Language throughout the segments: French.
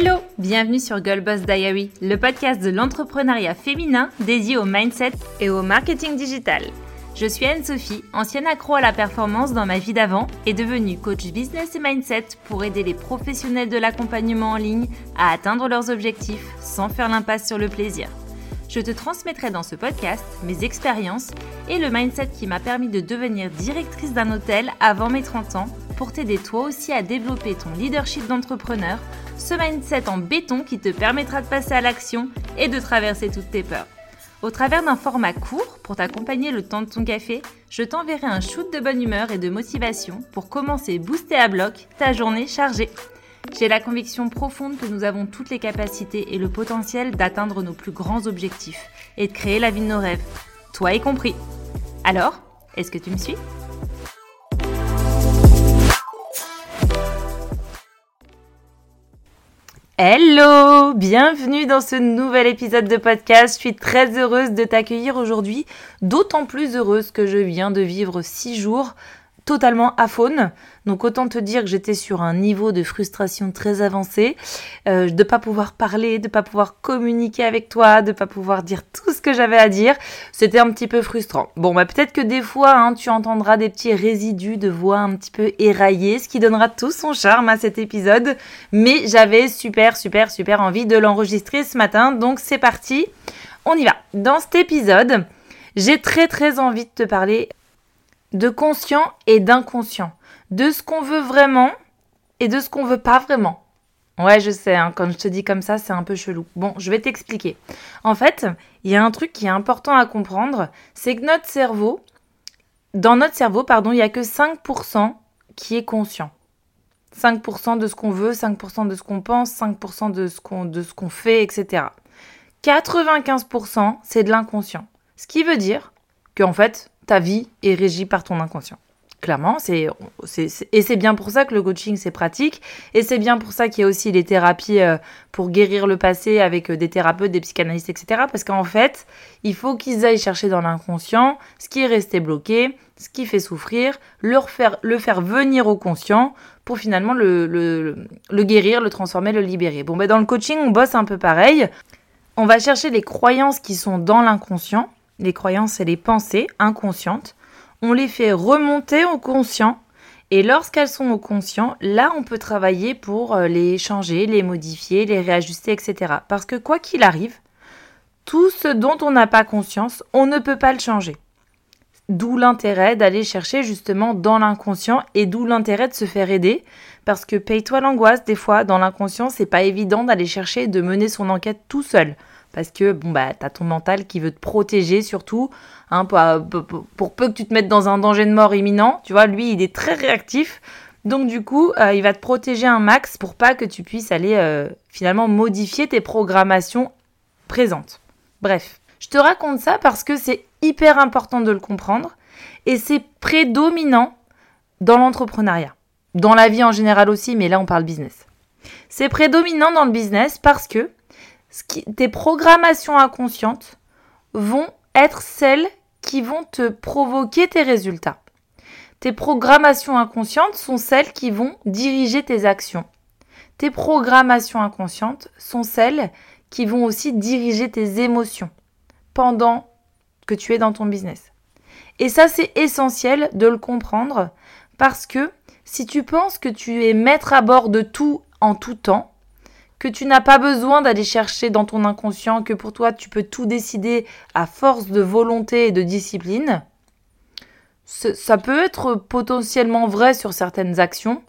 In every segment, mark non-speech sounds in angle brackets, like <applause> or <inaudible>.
Hello, bienvenue sur Girl Diary, le podcast de l'entrepreneuriat féminin dédié au mindset et au marketing digital. Je suis Anne-Sophie, ancienne accro à la performance dans ma vie d'avant et devenue coach business et mindset pour aider les professionnels de l'accompagnement en ligne à atteindre leurs objectifs sans faire l'impasse sur le plaisir. Je te transmettrai dans ce podcast mes expériences et le mindset qui m'a permis de devenir directrice d'un hôtel avant mes 30 ans pour t'aider toi aussi à développer ton leadership d'entrepreneur, ce mindset en béton qui te permettra de passer à l'action et de traverser toutes tes peurs. Au travers d'un format court pour t'accompagner le temps de ton café, je t'enverrai un shoot de bonne humeur et de motivation pour commencer booster à bloc ta journée chargée. J'ai la conviction profonde que nous avons toutes les capacités et le potentiel d'atteindre nos plus grands objectifs et de créer la vie de nos rêves, toi y compris. Alors, est-ce que tu me suis? Hello Bienvenue dans ce nouvel épisode de podcast. Je suis très heureuse de t'accueillir aujourd'hui, d'autant plus heureuse que je viens de vivre six jours totalement faune. Donc autant te dire que j'étais sur un niveau de frustration très avancé, euh, de pas pouvoir parler, de pas pouvoir communiquer avec toi, de pas pouvoir dire tout ce que j'avais à dire. C'était un petit peu frustrant. Bon, bah peut-être que des fois, hein, tu entendras des petits résidus de voix un petit peu éraillés, ce qui donnera tout son charme à cet épisode. Mais j'avais super, super, super envie de l'enregistrer ce matin, donc c'est parti. On y va. Dans cet épisode, j'ai très très envie de te parler de conscient et d'inconscient, de ce qu'on veut vraiment et de ce qu'on veut pas vraiment. Ouais, je sais, hein, quand je te dis comme ça, c'est un peu chelou. Bon, je vais t'expliquer. En fait, il y a un truc qui est important à comprendre, c'est que notre cerveau, dans notre cerveau, pardon, il n'y a que 5% qui est conscient. 5% de ce qu'on veut, 5% de ce qu'on pense, 5% de ce qu'on de ce qu'on fait, etc. 95% c'est de l'inconscient. Ce qui veut dire qu'en fait, ta vie est régie par ton inconscient. Clairement, c'est, et c'est bien pour ça que le coaching c'est pratique, et c'est bien pour ça qu'il y a aussi les thérapies euh, pour guérir le passé avec euh, des thérapeutes, des psychanalystes, etc. Parce qu'en fait, il faut qu'ils aillent chercher dans l'inconscient ce qui est resté bloqué, ce qui fait souffrir, le faire, venir au conscient pour finalement le, le, guérir, le transformer, le libérer. Bon, ben dans le coaching, on bosse un peu pareil. On va chercher les croyances qui sont dans l'inconscient les croyances et les pensées inconscientes, on les fait remonter au conscient et lorsqu'elles sont au conscient, là on peut travailler pour euh, les changer, les modifier, les réajuster, etc. Parce que quoi qu'il arrive, tout ce dont on n'a pas conscience, on ne peut pas le changer. D'où l'intérêt d'aller chercher justement dans l'inconscient et d'où l'intérêt de se faire aider. Parce que paye-toi l'angoisse, des fois, dans l'inconscient, c'est pas évident d'aller chercher de mener son enquête tout seul parce que bon bah t'as ton mental qui veut te protéger surtout hein, pour, peu que tu te mettes dans un danger de mort imminent. Tu vois lui il est très réactif. Donc du coup euh, il va te protéger un max pour pas que tu puisses aller euh, finalement modifier tes programmations présentes. Bref. Je te raconte ça parce que c'est hyper important de le comprendre et c'est prédominant dans l'entrepreneuriat. Dans la vie en général aussi mais là on parle business. C'est prédominant dans le business parce que tes programmations inconscientes vont être celles qui vont te provoquer tes résultats. Tes programmations inconscientes sont celles qui vont diriger tes actions. Tes programmations inconscientes sont celles qui vont aussi diriger tes émotions pendant que tu es dans ton business. Et ça, c'est essentiel de le comprendre parce que si tu penses que tu es maître à bord de tout en tout temps, que tu n'as pas besoin d'aller chercher dans ton inconscient, que pour toi tu peux tout décider à force de volonté et de discipline, ça peut être potentiellement vrai sur certaines actions,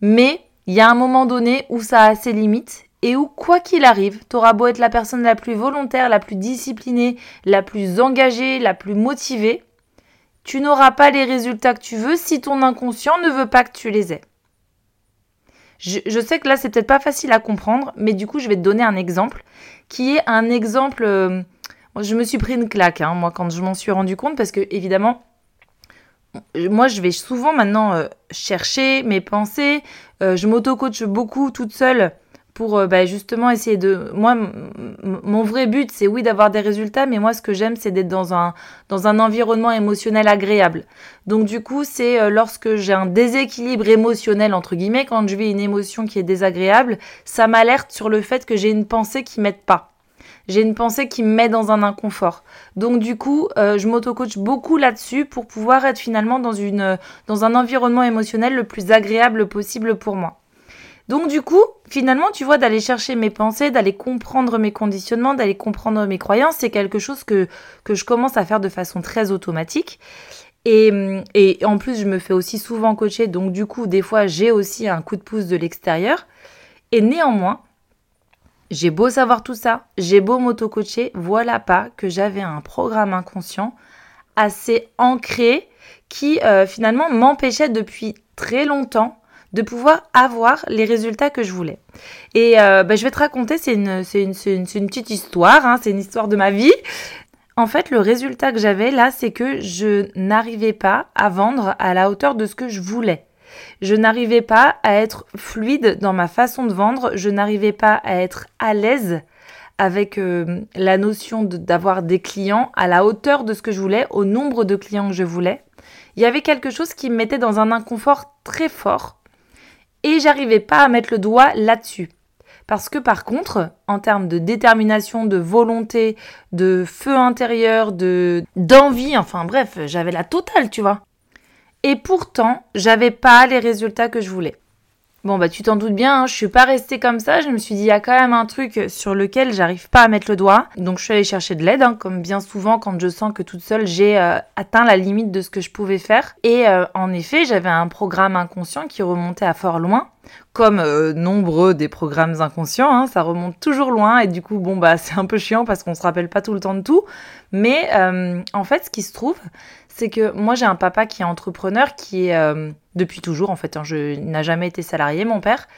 mais il y a un moment donné où ça a ses limites et où, quoi qu'il arrive, tu auras beau être la personne la plus volontaire, la plus disciplinée, la plus engagée, la plus motivée, tu n'auras pas les résultats que tu veux si ton inconscient ne veut pas que tu les aies. Je, sais que là, c'est peut-être pas facile à comprendre, mais du coup, je vais te donner un exemple qui est un exemple. Euh, je me suis pris une claque, hein, moi, quand je m'en suis rendu compte, parce que évidemment, moi, je vais souvent maintenant euh, chercher mes pensées. Euh, je m'auto-coach beaucoup toute seule pour euh, bah, justement essayer de... Moi, mon vrai but, c'est oui d'avoir des résultats, mais moi, ce que j'aime, c'est d'être dans un, dans un environnement émotionnel agréable. Donc du coup, c'est euh, lorsque j'ai un déséquilibre émotionnel, entre guillemets, quand je vis une émotion qui est désagréable, ça m'alerte sur le fait que j'ai une pensée qui m'aide pas. J'ai une pensée qui me met dans un inconfort. Donc du coup, euh, je m'auto-coach beaucoup là-dessus pour pouvoir être finalement dans, une, dans un environnement émotionnel le plus agréable possible pour moi. Donc du coup, finalement, tu vois, d'aller chercher mes pensées, d'aller comprendre mes conditionnements, d'aller comprendre mes croyances, c'est quelque chose que, je commence à faire de façon très automatique. Et, et en plus, je me fais aussi souvent coacher, donc du coup, des fois, j'ai aussi un coup de pouce de l'extérieur. Et néanmoins, j'ai beau savoir tout ça, j'ai beau m'auto-coacher, voilà pas que j'avais un programme inconscient assez ancré qui euh, finalement m'empêchait depuis très longtemps de pouvoir avoir les résultats que je voulais. Et euh, bah, je vais te raconter, c'est une, une, une, petite histoire, hein, c'est une histoire de ma vie. En fait, le résultat que j'avais là, c'est que je n'arrivais pas à vendre à la hauteur de ce que je voulais. Je n'arrivais pas à être fluide dans ma façon de vendre, je n'arrivais pas à être à l'aise avec euh, la notion d'avoir des clients à la hauteur de ce que je voulais, au nombre de clients que je voulais. Il y avait quelque chose qui me mettait dans un inconfort très fort et j'arrivais pas à mettre le doigt là-dessus. Parce que par contre, en termes de détermination, de volonté, de feu intérieur, de d'envie, enfin bref, j'avais la totale, tu vois. Et pourtant, j'avais pas les résultats que je voulais. Bon bah tu t'en doutes bien, hein, je suis pas restée comme ça, je me suis dit il y a quand même un truc sur lequel j'arrive pas à mettre le doigt. Donc je suis allée chercher de l'aide, hein, comme bien souvent quand je sens que toute seule j'ai euh, atteint la limite de ce que je pouvais faire. Et euh, en effet j'avais un programme inconscient qui remontait à fort loin, comme euh, nombreux des programmes inconscients, hein, ça remonte toujours loin et du coup bon bah <laughs> c'est un peu chiant parce qu'on se rappelle pas tout le temps de tout. Mais en fait ce qui se trouve c'est que moi j'ai un papa qui est entrepreneur, qui est euh, depuis toujours en fait, hein, je n'a jamais été salarié mon père,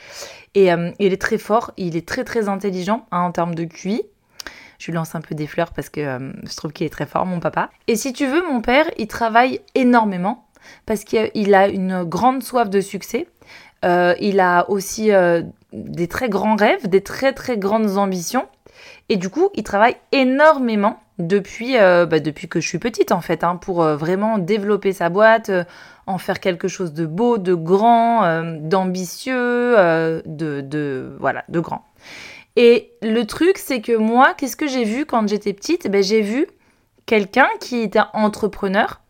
et euh, il est très fort, il est très très intelligent hein, en termes de QI. Je lui lance un peu des fleurs parce que euh, je trouve qu'il est très fort mon papa. Et si tu veux, mon père, il travaille énormément parce qu'il a une grande soif de succès. Il a aussi des très grands rêves, des très très grandes ambitions. Et du coup, il travaille énormément depuis, euh, bah, depuis que je suis petite en fait, hein, pour euh, vraiment développer sa boîte, euh, en faire quelque chose de beau, de grand, d'ambitieux, de, de, voilà, de grand. Et le truc, c'est que moi, qu'est-ce que j'ai vu quand j'étais petite? Ben, J'ai vu quelqu'un qui était entrepreneur,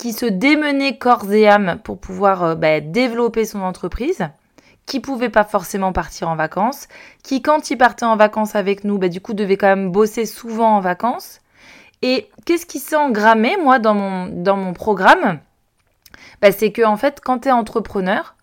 qui se démenait corps et âme pour pouvoir ben, développer son entreprise qui pouvait pas forcément partir en vacances, qui quand il partait en vacances avec nous, bah, du coup devait quand même bosser souvent en vacances. Et qu'est-ce qui s'est engrammé, moi, dans mon, dans mon programme? Bah, C'est que, en fait, quand tu es entrepreneur,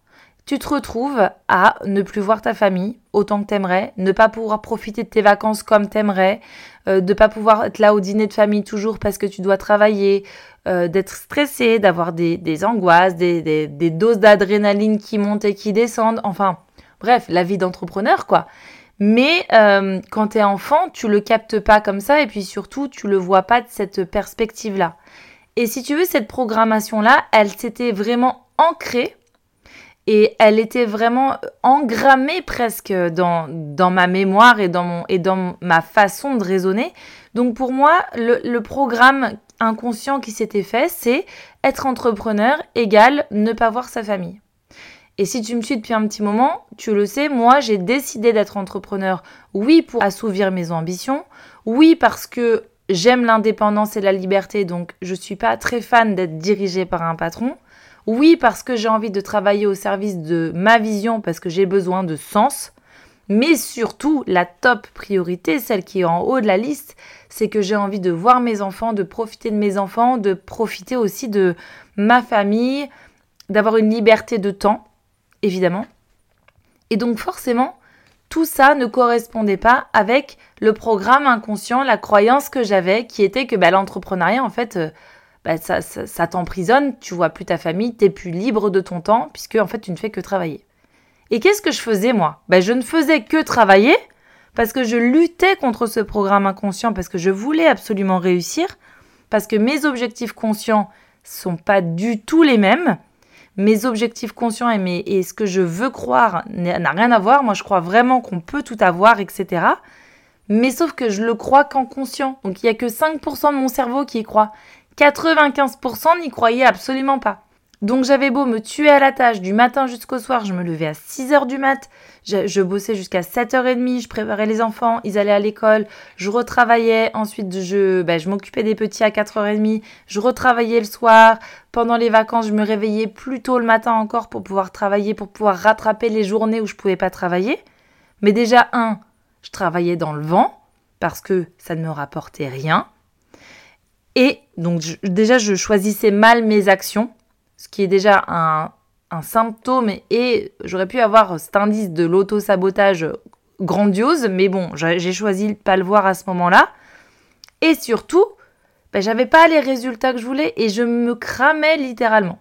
tu te retrouves à ne plus voir ta famille autant que t'aimerais, ne pas pouvoir profiter de tes vacances comme t'aimerais, euh, de pas pouvoir être là au dîner de famille toujours parce que tu dois travailler, euh, d'être stressé, d'avoir des, angoisses, des, doses d'adrénaline qui montent et qui descendent, enfin, bref, la vie d'entrepreneur, quoi. Mais euh, quand tu es enfant, tu le captes pas comme ça et puis surtout, tu le vois pas de cette perspective-là. Et si tu veux, cette programmation-là, elle s'était vraiment ancrée et elle était vraiment engrammée presque dans, dans ma mémoire et dans, mon, et dans ma façon de raisonner. Donc pour moi, le, le programme inconscient qui s'était fait, c'est être entrepreneur égale ne pas voir sa famille. Et si tu me suis depuis un petit moment, tu le sais, moi j'ai décidé d'être entrepreneur, oui pour assouvir mes ambitions, oui parce que j'aime l'indépendance et la liberté, donc je suis pas très fan d'être dirigée par un patron, oui parce que j'ai envie de travailler au service de ma vision, parce que j'ai besoin de sens, mais surtout la top priorité, celle qui est en haut de la liste, c'est que j'ai envie de voir mes enfants, de profiter de mes enfants, de profiter aussi de ma famille, d'avoir une liberté de temps évidemment. Et donc forcément, tout ça ne correspondait pas avec le programme inconscient, la croyance que j'avais, qui était que bah, l'entrepreneuriat, en fait, euh, bah, ça, t'emprisonne, tu vois plus ta famille, t'es plus libre de ton temps, puisque en fait, tu ne fais que travailler. Et qu'est-ce que je faisais, moi? Bah, Je ne faisais que travailler, parce que je luttais contre ce programme inconscient, parce que je voulais absolument réussir, parce que mes objectifs conscients sont pas du tout les mêmes, mes objectifs conscients et ce que je veux croire n'a rien à voir. Moi, je crois vraiment qu'on peut tout avoir, etc. Mais sauf que je le crois qu'en conscient. Donc il n'y a que 5% de mon cerveau qui y croit. 95% n'y croyait absolument pas. Donc j'avais beau me tuer à la tâche du matin jusqu'au soir, je me levais à 6h du mat, je, bossais jusqu'à 7h30, je préparais les enfants, ils allaient à l'école, je retravaillais, ensuite je, ben, je m'occupais des petits à 4h30, je retravaillais le soir, pendant les vacances je me réveillais plus tôt le matin encore pour pouvoir travailler, pour pouvoir rattraper les journées où je pouvais pas travailler. Mais déjà, un, je travaillais dans le vent, parce que ça ne me rapportait rien. Et donc déjà je choisissais mal mes actions ce qui est déjà un, symptôme et j'aurais pu avoir cet indice de l'auto-sabotage grandiose, mais bon, j'ai choisi de pas le voir à ce moment-là. Et surtout, ben, j'avais pas les résultats que je voulais et je me cramais littéralement.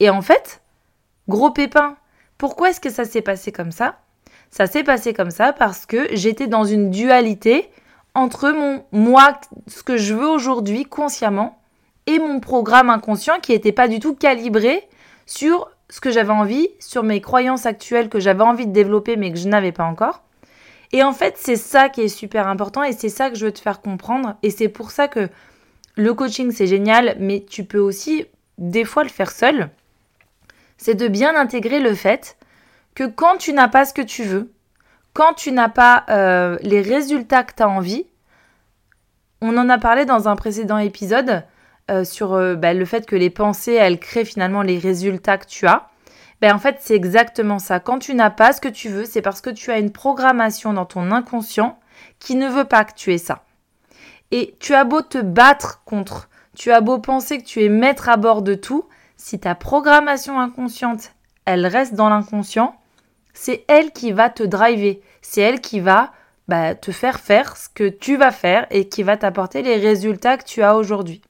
Et en fait, gros pépin, pourquoi est-ce que ça s'est passé comme ça? Ça s'est passé comme ça parce que j'étais dans une dualité entre mon moi, ce que je veux aujourd'hui consciemment, et mon programme inconscient qui n'était pas du tout calibré sur ce que j'avais envie, sur mes croyances actuelles que j'avais envie de développer mais que je n'avais pas encore. Et en fait, c'est ça qui est super important et c'est ça que je veux te faire comprendre. Et c'est pour ça que le coaching, c'est génial, mais tu peux aussi des fois le faire seul. C'est de bien intégrer le fait que quand tu n'as pas ce que tu veux, quand tu n'as pas euh, les résultats que tu as envie, on en a parlé dans un précédent épisode, euh, sur euh, bah, le fait que les pensées, elles créent finalement les résultats que tu as. Ben, en fait, c'est exactement ça. Quand tu n'as pas ce que tu veux, c'est parce que tu as une programmation dans ton inconscient qui ne veut pas que tu aies ça. Et tu as beau te battre contre, tu as beau penser que tu es maître à bord de tout, si ta programmation inconsciente, elle reste dans l'inconscient, c'est elle qui va te driver, c'est elle qui va bah, te faire faire ce que tu vas faire et qui va t'apporter les résultats que tu as aujourd'hui.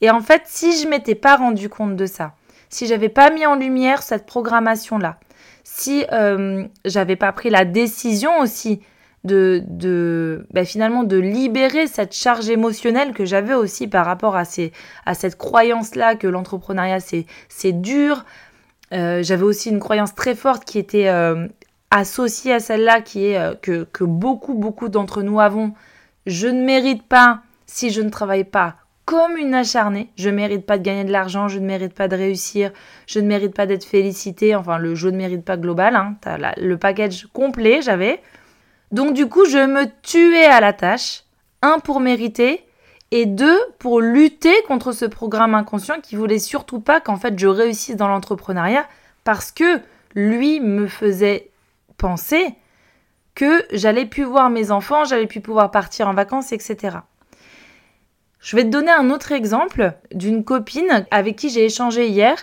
Et en fait, si je m'étais pas rendu compte de ça, si j'avais pas mis en lumière cette programmation là, si euh, j'avais pas pris la décision aussi de, de ben finalement de libérer cette charge émotionnelle que j'avais aussi par rapport à, à cette croyance là que l'entrepreneuriat c'est dur. Euh, j'avais aussi une croyance très forte qui était euh, associée à celle-là, qui est euh, que, beaucoup, beaucoup d'entre nous avons. Je ne mérite pas si je ne travaille pas comme une acharnée. Je ne mérite pas de gagner de l'argent, je ne mérite pas de réussir, je ne mérite pas d'être félicité. Enfin, le je ne mérite pas global, hein. As le package complet, j'avais. Donc, du coup, je me tuais à la tâche. Un, pour mériter. Et deux, pour lutter contre ce programme inconscient qui voulait surtout pas qu'en fait je réussisse dans l'entrepreneuriat parce que lui me faisait penser que j'allais plus voir mes enfants, j'allais plus pouvoir partir en vacances, etc. Je vais te donner un autre exemple d'une copine avec qui j'ai échangé hier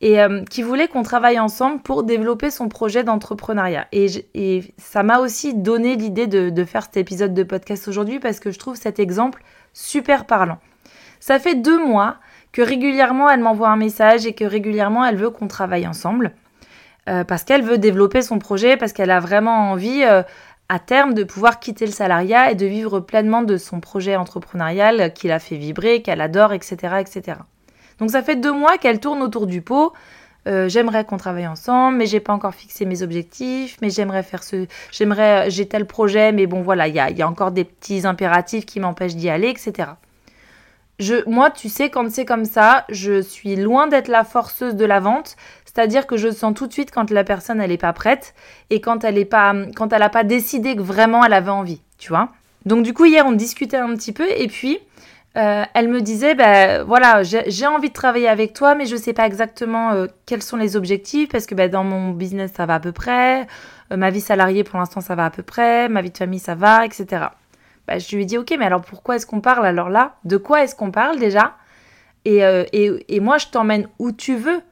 et euh, qui voulait qu'on travaille ensemble pour développer son projet d'entrepreneuriat. Et, ça m'a aussi donné l'idée de, faire cet épisode de podcast aujourd'hui parce que je trouve cet exemple super parlant. Ça fait deux mois que régulièrement elle m'envoie un message et que régulièrement elle veut qu'on travaille ensemble. Euh, parce qu'elle veut développer son projet, parce qu'elle a vraiment envie euh, à terme de pouvoir quitter le salariat et de vivre pleinement de son projet entrepreneurial qui l'a fait vibrer, qu'elle adore, etc., etc. Donc ça fait deux mois qu'elle tourne autour du pot. Euh, j'aimerais qu'on travaille ensemble, mais j'ai pas encore fixé mes objectifs, mais j'aimerais faire ce, j'aimerais, j'ai tel projet, mais bon voilà, il y a, encore des petits impératifs qui m'empêchent d'y aller, etc. Je, moi, tu sais, quand c'est comme ça, je suis loin d'être la forceuse de la vente. C'est-à-dire que je sens tout de suite quand la personne elle est pas prête et quand elle est pas quand elle a pas décidé que vraiment elle avait envie, tu vois. Donc du coup hier on discutait un petit peu et puis euh, elle me disait ben voilà j'ai envie de travailler avec toi mais je sais pas exactement euh, quels sont les objectifs parce que ben, dans mon business ça va à peu près, euh, ma vie salariée pour l'instant ça va à peu près, ma vie de famille ça va, etc. Ben, je lui ai dit ok mais alors pourquoi est-ce qu'on parle? Alors là De quoi est-ce qu'on parle déjà? Et, et, et moi je t'emmène où tu veux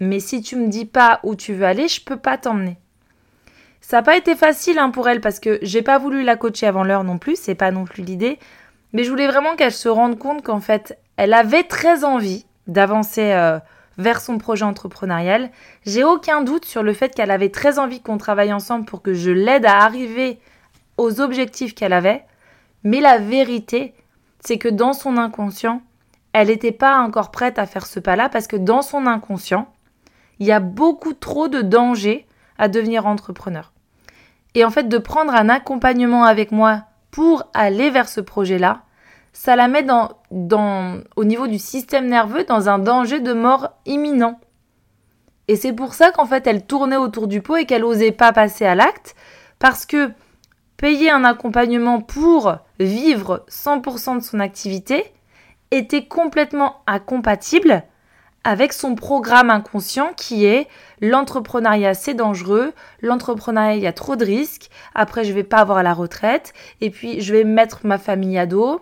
mais si tu me dis pas où tu veux aller, je peux pas t'emmener. Ça n'a pas été facile hein, pour elle parce que j'ai pas voulu la coacher avant l'heure non plus, c'est pas non plus l'idée. Mais je voulais vraiment qu'elle se rende compte qu'en fait, elle avait très envie d'avancer euh, vers son projet entrepreneurial. J'ai aucun doute sur le fait qu'elle avait très envie qu'on travaille ensemble pour que je l'aide à arriver aux objectifs qu'elle avait. Mais la vérité, c'est que dans son inconscient, elle n'était pas encore prête à faire ce pas-là parce que dans son inconscient, il y a beaucoup trop de dangers à devenir entrepreneur. Et en fait, de prendre un accompagnement avec moi pour aller vers ce projet-là, ça la met au niveau du système nerveux dans un danger de mort imminent. Et c'est pour ça qu'en fait, elle tournait autour du pot et qu'elle n'osait pas passer à l'acte, parce que payer un accompagnement pour vivre 100% de son activité était complètement incompatible avec son programme inconscient qui est l'entrepreneuriat c'est dangereux, l'entrepreneuriat il y a trop de risques, après je vais pas avoir la retraite, et puis je vais mettre ma famille à dos,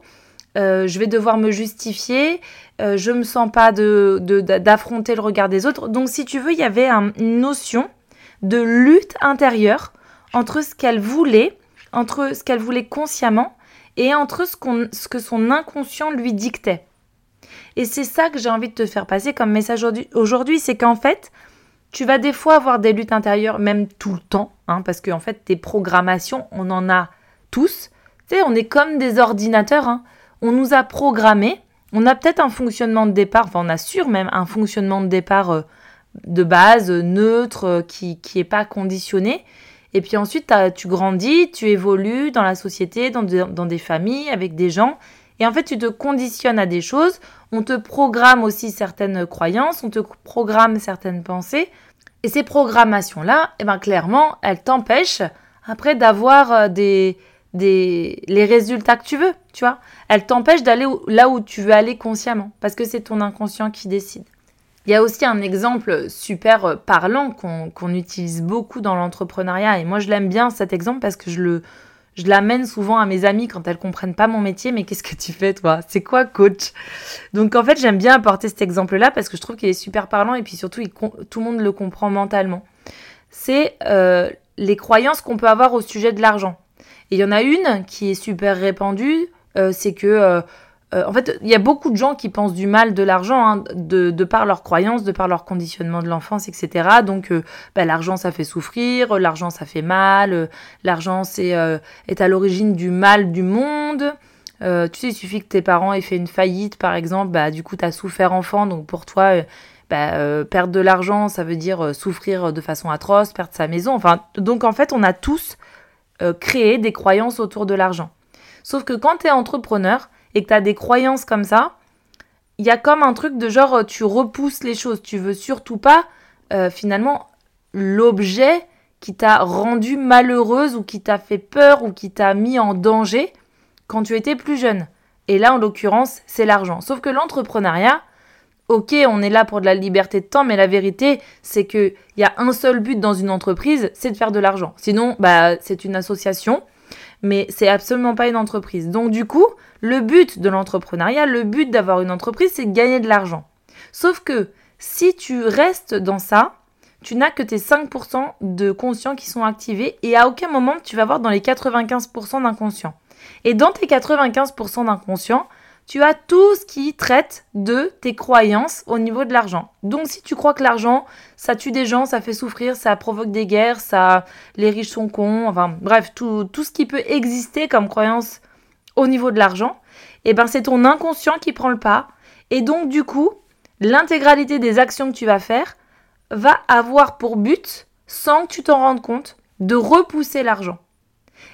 euh, je vais devoir me justifier, euh, je me sens pas d'affronter de, le regard des autres. Donc si tu veux, il y avait une notion de lutte intérieure entre ce qu'elle voulait, entre ce qu'elle voulait consciemment et entre ce, ce que son inconscient lui dictait. Et c'est ça que j'ai envie de te faire passer comme message aujourd'hui, c'est qu'en fait, tu vas des fois avoir des luttes intérieures, même tout le temps, hein, parce qu'en fait, tes programmations, on en a tous. Tu sais, on est comme des ordinateurs. Hein. On nous a programmés. On a peut-être un fonctionnement de départ, enfin, on assure même un fonctionnement de départ euh, de base, neutre, euh, qui n'est pas conditionné. Et puis ensuite, tu grandis, tu évolues dans la société, dans des familles, avec des gens. Et en fait, tu te conditionnes à des choses, on te programme aussi certaines croyances, on te programme certaines pensées. Et ces programmations-là, eh ben, clairement, elles t'empêchent après d'avoir euh, les résultats que tu veux, tu vois. Elles t'empêchent d'aller là où tu veux aller consciemment, parce que c'est ton inconscient qui décide. Il y a aussi un exemple super euh, parlant qu'on utilise beaucoup dans l'entrepreneuriat, et moi je l'aime bien cet exemple parce que je le, je l'amène souvent à mes amis quand elles comprennent pas mon métier, mais qu'est-ce que tu fais toi? C'est quoi coach? Donc en fait, j'aime bien apporter cet exemple-là parce que je trouve qu'il est super parlant et puis surtout, tout le monde le comprend mentalement. C'est euh, les croyances qu'on peut avoir au sujet de l'argent. Et il y en a une qui est super répandue, euh, c'est que euh, euh, en fait, il y a beaucoup de gens qui pensent du mal de l'argent, hein, de, par leurs croyances, de par leur conditionnement de l'enfance, etc. Donc, euh, bah, l'argent, ça fait souffrir, l'argent, ça fait mal, euh, l'argent, c'est est à l'origine du mal du monde. tu sais, il suffit que tes parents aient fait une faillite, par exemple, bah, du coup, tu as souffert enfant, donc pour toi, bah, perdre de l'argent, ça veut dire souffrir de façon atroce, perdre sa maison. Enfin, donc, en fait, on a tous créé des croyances autour de l'argent. Sauf que quand tu es entrepreneur, et que tu as des croyances comme ça, il y a comme un truc de genre tu repousses les choses, tu veux surtout pas euh, finalement l'objet qui t'a rendu malheureuse ou qui t'a fait peur ou qui t'a mis en danger quand tu étais plus jeune. Et là, en l'occurrence, c'est l'argent. Sauf que l'entrepreneuriat, ok, on est là pour de la liberté de temps, mais la vérité, c'est qu'il y a un seul but dans une entreprise, c'est de faire de l'argent. Sinon, bah, c'est une association mais c'est absolument pas une entreprise. Donc du coup, le but de l'entrepreneuriat, le but d'avoir une entreprise, c'est de gagner de l'argent. Sauf que si tu restes dans ça, tu n'as que tes 5% de conscients qui sont activés et à aucun moment tu vas voir dans les 95% d'inconscients. Et dans tes 95% d'inconscients, tu as tout ce qui traite de tes croyances au niveau de l'argent. Donc si tu crois que l'argent, ça tue des gens, ça fait souffrir, ça provoque des guerres, ça les riches sont cons, enfin bref, tout, tout ce qui peut exister comme croyance au niveau de l'argent, eh ben c'est ton inconscient qui prend le pas. Et donc du coup, l'intégralité des actions que tu vas faire va avoir pour but, sans que tu t'en rendes compte, de repousser l'argent.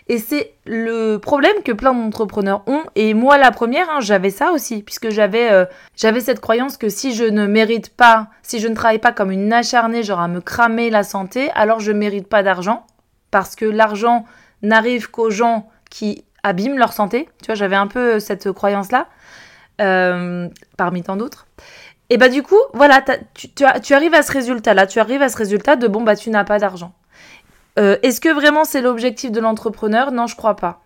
Et c'est le problème que plein d'entrepreneurs ont. Et moi, la première, hein, j'avais ça aussi, puisque j'avais euh, j'avais cette croyance que si je ne mérite pas, si je ne travaille pas comme une acharnée, genre à me cramer la santé, alors je ne mérite pas d'argent, parce que l'argent n'arrive qu'aux gens qui abîment leur santé. Tu vois, j'avais un peu cette croyance-là, euh, parmi tant d'autres. Et bah du coup, voilà, tu, tu arrives à ce résultat-là, tu arrives à ce résultat de bon, bah tu n'as pas d'argent. Euh, est-ce que vraiment c'est l'objectif de l'entrepreneur? Non, je crois pas.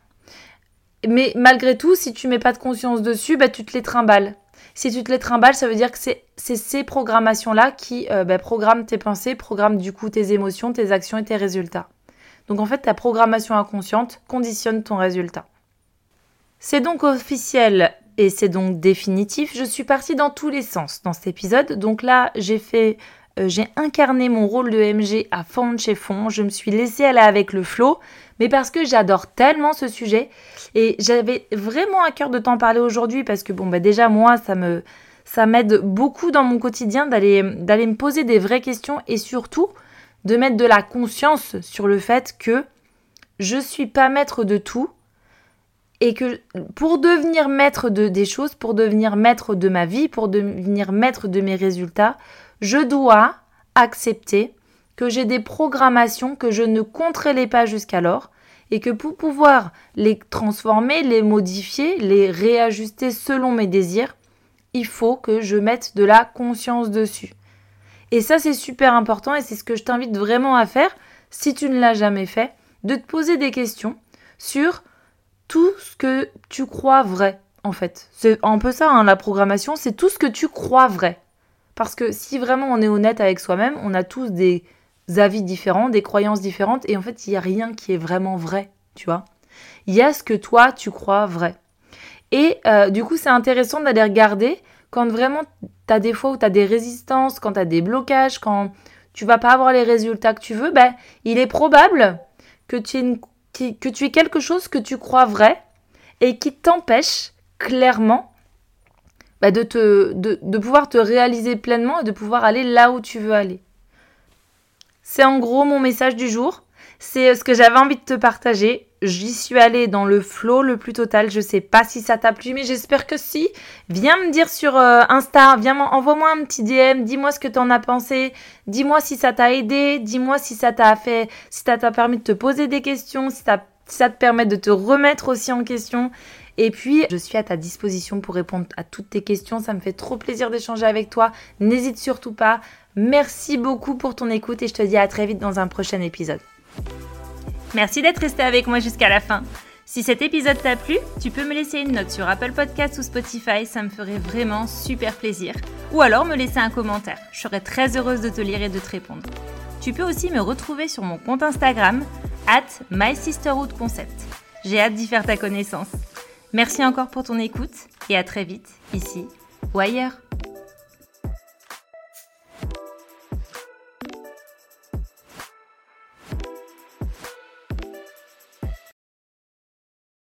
Mais malgré tout, si tu mets pas de conscience dessus, bah, tu te les trimbales. Si tu te les trimbales, ça veut dire que c'est ces programmations-là qui euh, bah, programment tes pensées, programment du coup tes émotions, tes actions et tes résultats. Donc en fait, ta programmation inconsciente conditionne ton résultat. C'est donc officiel et c'est donc définitif. Je suis partie dans tous les sens dans cet épisode. Donc là, j'ai fait j'ai incarné mon rôle de MG à fond chez fond, je me suis laissée aller avec le flow, mais parce que j'adore tellement ce sujet. Et j'avais vraiment à cœur de t'en parler aujourd'hui parce que bon bah déjà moi ça me ça m'aide beaucoup dans mon quotidien d'aller d'aller me poser des vraies questions et surtout de mettre de la conscience sur le fait que je suis pas maître de tout et que pour devenir maître de des choses, pour devenir maître de ma vie, pour devenir maître de mes résultats, je dois accepter que j'ai des programmations que je ne contrôlais pas jusqu'alors et que pour pouvoir les transformer, les modifier, les réajuster selon mes désirs, il faut que je mette de la conscience dessus. Et ça, c'est super important et c'est ce que je t'invite vraiment à faire, si tu ne l'as jamais fait, de te poser des questions sur tout ce que tu crois vrai, en fait. C'est un peu ça, hein, la programmation, c'est tout ce que tu crois vrai. Parce que si vraiment on est honnête avec soi-même, on a tous des avis différents, des croyances différentes, et en fait, il n'y a rien qui est vraiment vrai, tu vois. Il y a ce que toi, tu crois vrai. Et euh, du coup, c'est intéressant d'aller regarder quand vraiment tu as des fois où tu as des résistances, quand tu as des blocages, quand tu vas pas avoir les résultats que tu veux, ben, il est probable que tu, que tu aies quelque chose que tu crois vrai et qui t'empêche clairement bah, de, pouvoir te réaliser pleinement et de pouvoir aller là où tu veux aller. C'est en gros mon message du jour. C'est ce que j'avais envie de te partager. J'y suis allée dans le flow le plus total. Je sais pas si ça t'a plu, mais j'espère que si. Viens me dire sur euh, Insta, viens envoie-moi un petit DM, dis-moi ce que t'en as pensé, dis-moi si ça t'a aidé, dis-moi si ça t'a fait, si ça t'a permis de te poser des questions, si ça te permet de te remettre aussi en question. Et puis, je suis à ta disposition pour répondre à toutes tes questions. Ça me fait trop plaisir d'échanger avec toi. N'hésite surtout pas. Merci beaucoup pour ton écoute et je te dis à très vite dans un prochain épisode. Merci d'être resté avec moi jusqu'à la fin. Si cet épisode t'a plu, tu peux me laisser une note sur Apple Podcasts ou Spotify, ça me ferait vraiment super plaisir. Ou alors me laisser un commentaire, je serais très heureuse de te lire et de te répondre. Tu peux aussi me retrouver sur mon compte Instagram, at MySisterhoodConcept. J'ai hâte d'y faire ta connaissance. Merci encore pour ton écoute et à très vite, ici ou ailleurs.